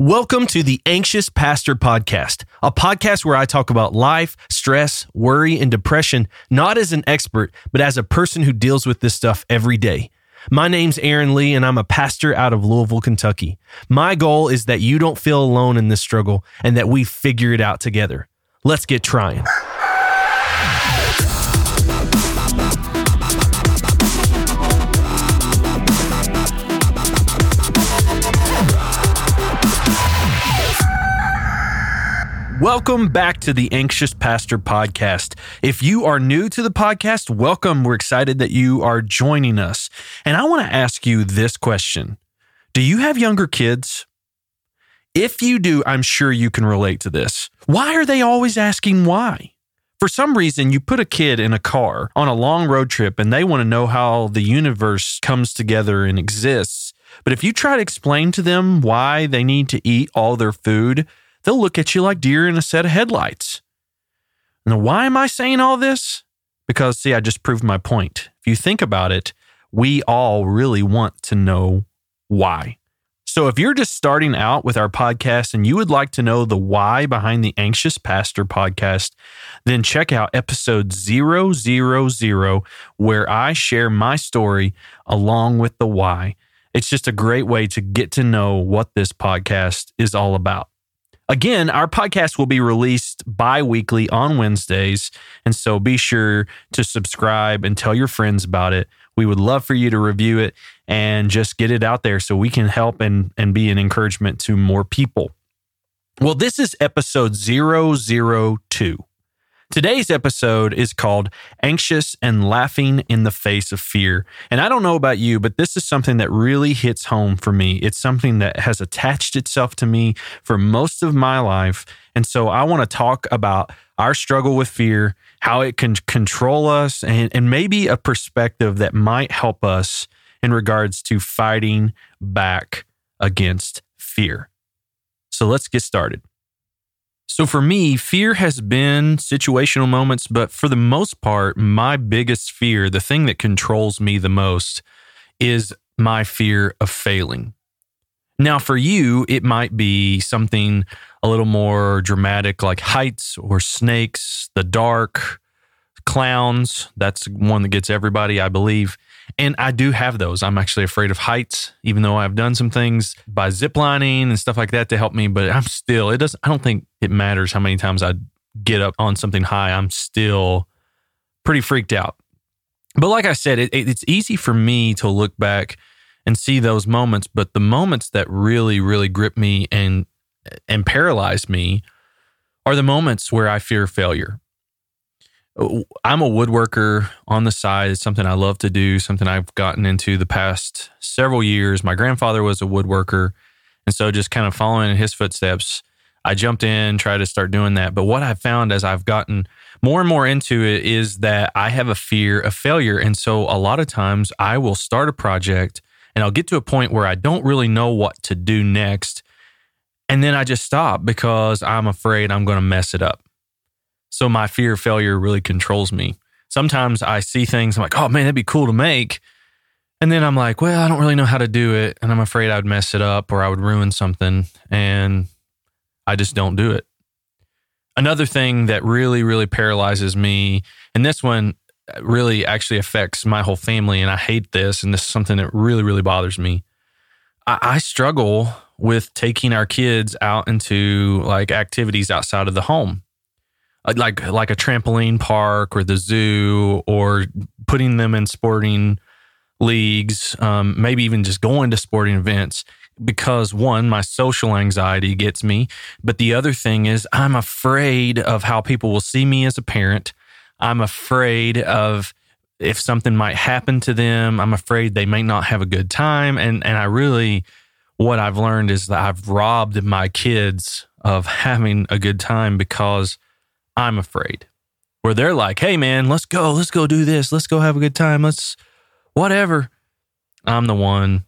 Welcome to the Anxious Pastor Podcast, a podcast where I talk about life, stress, worry, and depression, not as an expert, but as a person who deals with this stuff every day. My name's Aaron Lee, and I'm a pastor out of Louisville, Kentucky. My goal is that you don't feel alone in this struggle and that we figure it out together. Let's get trying. Welcome back to the Anxious Pastor Podcast. If you are new to the podcast, welcome. We're excited that you are joining us. And I want to ask you this question Do you have younger kids? If you do, I'm sure you can relate to this. Why are they always asking why? For some reason, you put a kid in a car on a long road trip and they want to know how the universe comes together and exists. But if you try to explain to them why they need to eat all their food, they'll look at you like deer in a set of headlights. Now, why am I saying all this? Because, see, I just proved my point. If you think about it, we all really want to know why. So, if you're just starting out with our podcast and you would like to know the why behind the Anxious Pastor podcast, then check out episode 000, where I share my story along with the why. It's just a great way to get to know what this podcast is all about. Again, our podcast will be released bi weekly on Wednesdays. And so be sure to subscribe and tell your friends about it. We would love for you to review it and just get it out there so we can help and, and be an encouragement to more people. Well, this is episode 002. Today's episode is called Anxious and Laughing in the Face of Fear. And I don't know about you, but this is something that really hits home for me. It's something that has attached itself to me for most of my life. And so I want to talk about our struggle with fear, how it can control us, and, and maybe a perspective that might help us in regards to fighting back against fear. So let's get started. So for me, fear has been situational moments, but for the most part, my biggest fear, the thing that controls me the most, is my fear of failing. Now, for you, it might be something a little more dramatic like heights or snakes, the dark, clowns. That's one that gets everybody, I believe. And I do have those. I'm actually afraid of heights, even though I've done some things by ziplining and stuff like that to help me. But I'm still, it doesn't, I don't think it matters how many times I get up on something high. I'm still pretty freaked out. But like I said, it, it, it's easy for me to look back and see those moments. But the moments that really, really grip me and, and paralyze me are the moments where I fear failure. I'm a woodworker on the side. It's something I love to do, something I've gotten into the past several years. My grandfather was a woodworker. And so just kind of following in his footsteps, I jumped in, tried to start doing that. But what I've found as I've gotten more and more into it is that I have a fear of failure. And so a lot of times I will start a project and I'll get to a point where I don't really know what to do next. And then I just stop because I'm afraid I'm going to mess it up. So my fear of failure really controls me. Sometimes I see things, I'm like, oh man, that'd be cool to make. And then I'm like, well, I don't really know how to do it. And I'm afraid I'd mess it up or I would ruin something. And I just don't do it. Another thing that really, really paralyzes me, and this one really actually affects my whole family, and I hate this, and this is something that really, really bothers me. I, I struggle with taking our kids out into like activities outside of the home like like a trampoline park or the zoo or putting them in sporting leagues um, maybe even just going to sporting events because one my social anxiety gets me but the other thing is i'm afraid of how people will see me as a parent. I'm afraid of if something might happen to them. I'm afraid they may not have a good time. And and i really what i've learned is that i've robbed my kids of having a good time because I'm afraid. Where they're like, hey, man, let's go. Let's go do this. Let's go have a good time. Let's whatever. I'm the one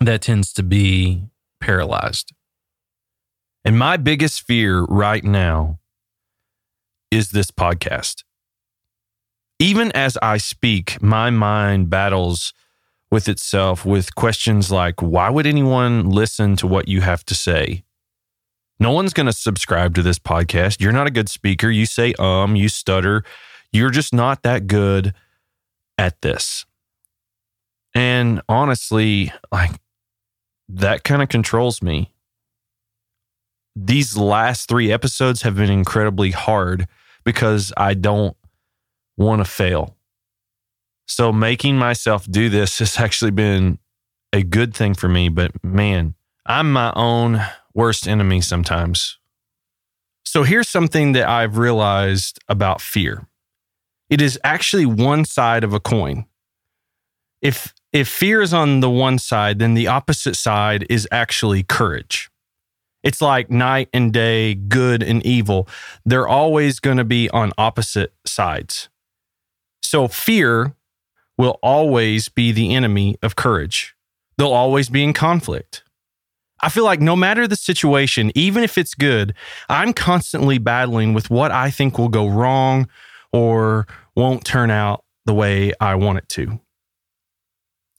that tends to be paralyzed. And my biggest fear right now is this podcast. Even as I speak, my mind battles with itself with questions like why would anyone listen to what you have to say? No one's going to subscribe to this podcast. You're not a good speaker. You say um, you stutter. You're just not that good at this. And honestly, like that kind of controls me. These last three episodes have been incredibly hard because I don't want to fail. So making myself do this has actually been a good thing for me. But man, I'm my own worst enemy sometimes. So here's something that I've realized about fear it is actually one side of a coin. If, if fear is on the one side, then the opposite side is actually courage. It's like night and day, good and evil. They're always going to be on opposite sides. So fear will always be the enemy of courage. They'll always be in conflict. I feel like no matter the situation, even if it's good, I'm constantly battling with what I think will go wrong or won't turn out the way I want it to.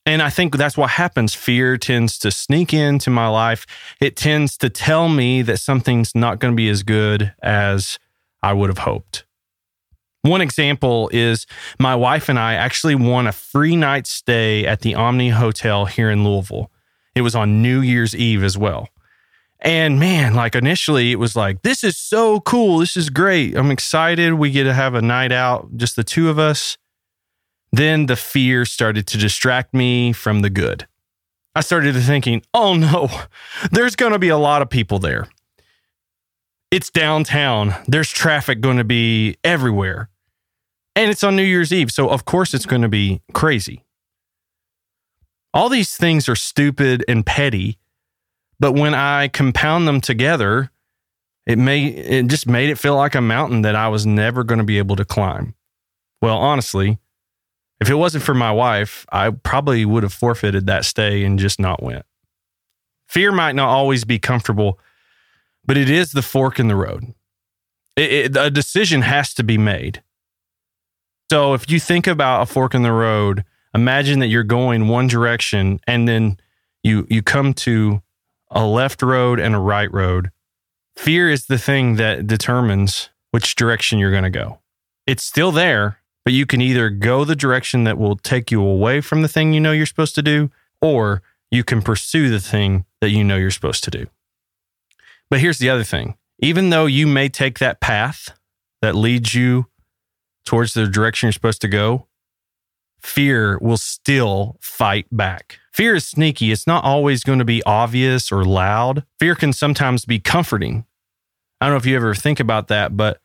And I think that's what happens. Fear tends to sneak into my life. It tends to tell me that something's not going to be as good as I would have hoped. One example is my wife and I actually won a free night stay at the Omni Hotel here in Louisville. It was on New Year's Eve as well. And man, like initially it was like, this is so cool. This is great. I'm excited. We get to have a night out, just the two of us. Then the fear started to distract me from the good. I started thinking, oh no, there's going to be a lot of people there. It's downtown. There's traffic going to be everywhere. And it's on New Year's Eve. So, of course, it's going to be crazy. All these things are stupid and petty but when I compound them together, it may it just made it feel like a mountain that I was never going to be able to climb. Well, honestly, if it wasn't for my wife, I probably would have forfeited that stay and just not went. Fear might not always be comfortable, but it is the fork in the road. It, it, a decision has to be made. So if you think about a fork in the road, imagine that you're going one direction and then you you come to a left road and a right road. Fear is the thing that determines which direction you're going to go. It's still there, but you can either go the direction that will take you away from the thing you know you're supposed to do, or you can pursue the thing that you know you're supposed to do. But here's the other thing even though you may take that path that leads you towards the direction you're supposed to go, fear will still fight back. Fear is sneaky. It's not always going to be obvious or loud. Fear can sometimes be comforting. I don't know if you ever think about that, but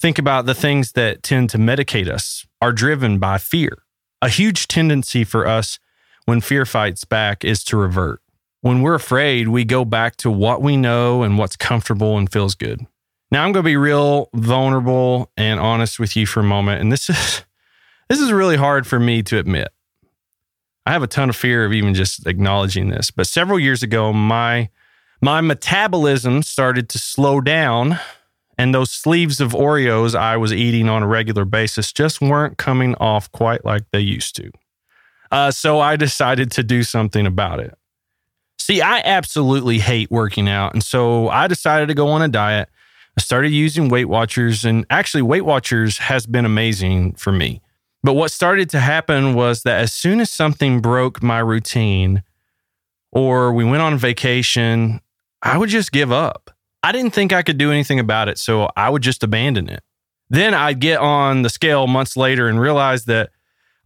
think about the things that tend to medicate us are driven by fear. A huge tendency for us when fear fights back is to revert. When we're afraid, we go back to what we know and what's comfortable and feels good. Now I'm going to be real vulnerable and honest with you for a moment, and this is this is really hard for me to admit. I have a ton of fear of even just acknowledging this. But several years ago, my my metabolism started to slow down, and those sleeves of Oreos I was eating on a regular basis just weren't coming off quite like they used to. Uh, so I decided to do something about it. See, I absolutely hate working out, and so I decided to go on a diet. I started using Weight Watchers, and actually, Weight Watchers has been amazing for me. But what started to happen was that as soon as something broke my routine or we went on vacation, I would just give up. I didn't think I could do anything about it, so I would just abandon it. Then I'd get on the scale months later and realize that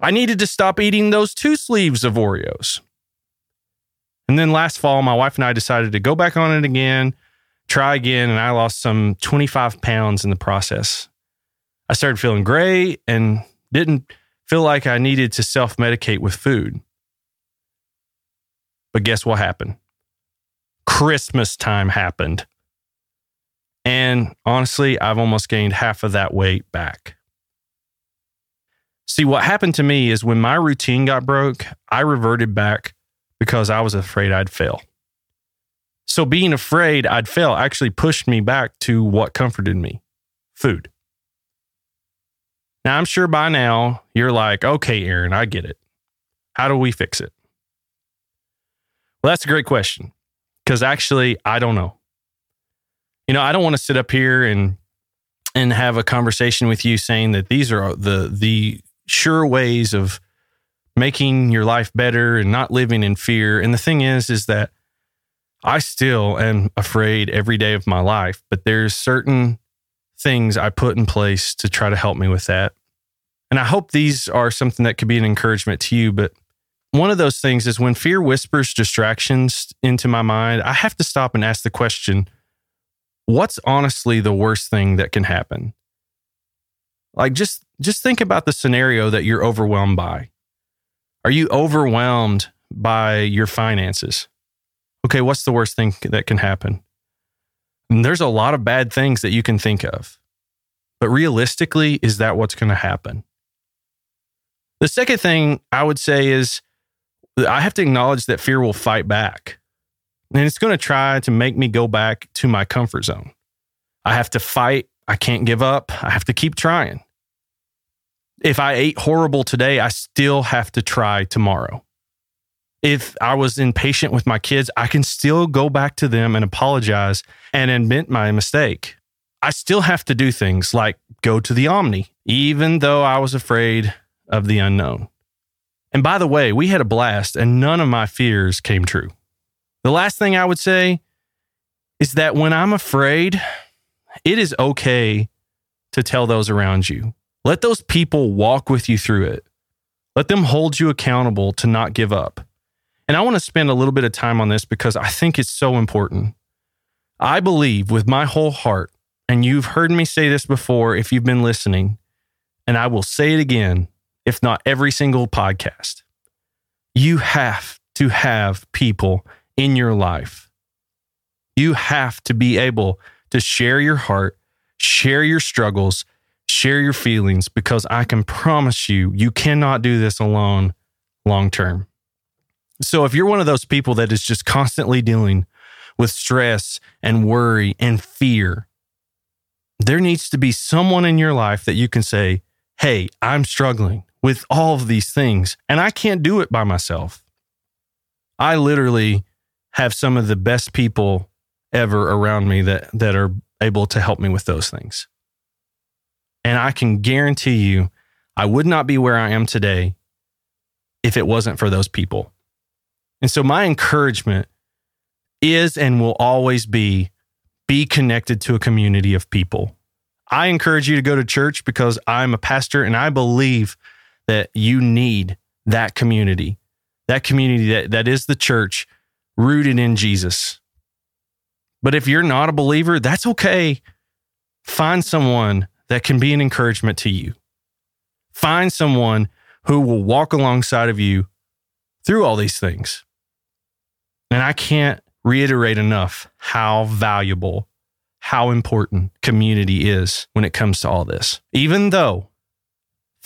I needed to stop eating those two sleeves of Oreos. And then last fall, my wife and I decided to go back on it again, try again, and I lost some 25 pounds in the process. I started feeling great and didn't feel like I needed to self medicate with food. But guess what happened? Christmas time happened. And honestly, I've almost gained half of that weight back. See, what happened to me is when my routine got broke, I reverted back because I was afraid I'd fail. So being afraid I'd fail actually pushed me back to what comforted me food. Now, I'm sure by now you're like, okay, Aaron, I get it. How do we fix it? Well, that's a great question because actually, I don't know. You know, I don't want to sit up here and and have a conversation with you saying that these are the the sure ways of making your life better and not living in fear. And the thing is is that I still am afraid every day of my life, but there's certain things I put in place to try to help me with that. And I hope these are something that could be an encouragement to you. But one of those things is when fear whispers distractions into my mind, I have to stop and ask the question what's honestly the worst thing that can happen? Like just just think about the scenario that you're overwhelmed by. Are you overwhelmed by your finances? Okay, what's the worst thing that can happen? There's a lot of bad things that you can think of. But realistically, is that what's going to happen? The second thing I would say is I have to acknowledge that fear will fight back. And it's going to try to make me go back to my comfort zone. I have to fight. I can't give up. I have to keep trying. If I ate horrible today, I still have to try tomorrow. If I was impatient with my kids, I can still go back to them and apologize and admit my mistake. I still have to do things like go to the Omni, even though I was afraid of the unknown. And by the way, we had a blast and none of my fears came true. The last thing I would say is that when I'm afraid, it is okay to tell those around you. Let those people walk with you through it. Let them hold you accountable to not give up. And I want to spend a little bit of time on this because I think it's so important. I believe with my whole heart, and you've heard me say this before if you've been listening, and I will say it again if not every single podcast. You have to have people in your life. You have to be able to share your heart, share your struggles, share your feelings, because I can promise you, you cannot do this alone long term. So if you're one of those people that is just constantly dealing with stress and worry and fear, there needs to be someone in your life that you can say, Hey, I'm struggling with all of these things, and I can't do it by myself. I literally have some of the best people ever around me that, that are able to help me with those things. And I can guarantee you, I would not be where I am today if it wasn't for those people. And so, my encouragement is and will always be be connected to a community of people. I encourage you to go to church because I'm a pastor and I believe that you need that community, that community that, that is the church rooted in Jesus. But if you're not a believer, that's okay. Find someone that can be an encouragement to you. Find someone who will walk alongside of you through all these things. And I can't reiterate enough how valuable, how important community is when it comes to all this. Even though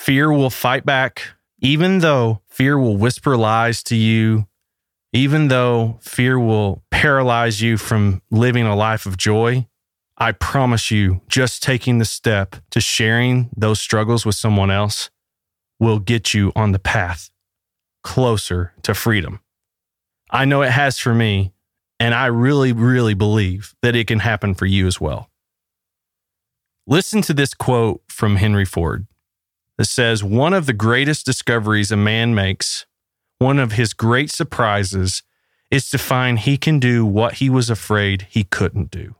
Fear will fight back, even though fear will whisper lies to you, even though fear will paralyze you from living a life of joy. I promise you, just taking the step to sharing those struggles with someone else will get you on the path closer to freedom. I know it has for me, and I really, really believe that it can happen for you as well. Listen to this quote from Henry Ford that says one of the greatest discoveries a man makes, one of his great surprises, is to find he can do what he was afraid he couldn't do.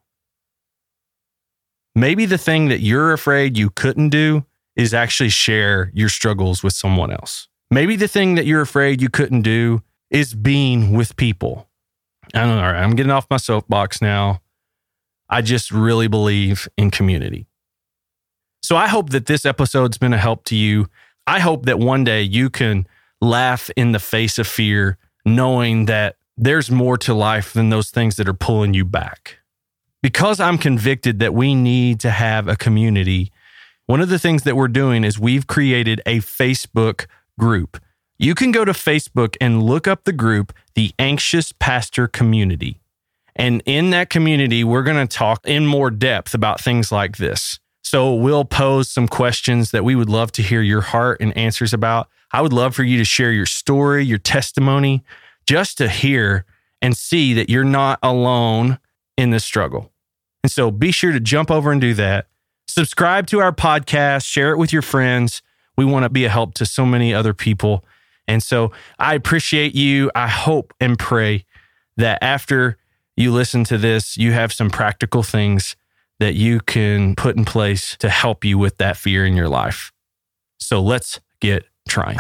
Maybe the thing that you're afraid you couldn't do is actually share your struggles with someone else. Maybe the thing that you're afraid you couldn't do is being with people. I don't know. All right, I'm getting off my soapbox now. I just really believe in community. So I hope that this episode's been a help to you. I hope that one day you can laugh in the face of fear, knowing that there's more to life than those things that are pulling you back. Because I'm convicted that we need to have a community, one of the things that we're doing is we've created a Facebook group. You can go to Facebook and look up the group, the Anxious Pastor Community. And in that community, we're going to talk in more depth about things like this. So we'll pose some questions that we would love to hear your heart and answers about. I would love for you to share your story, your testimony, just to hear and see that you're not alone in this struggle. And so be sure to jump over and do that. Subscribe to our podcast, share it with your friends. We want to be a help to so many other people. And so I appreciate you. I hope and pray that after you listen to this, you have some practical things that you can put in place to help you with that fear in your life. So let's get trying.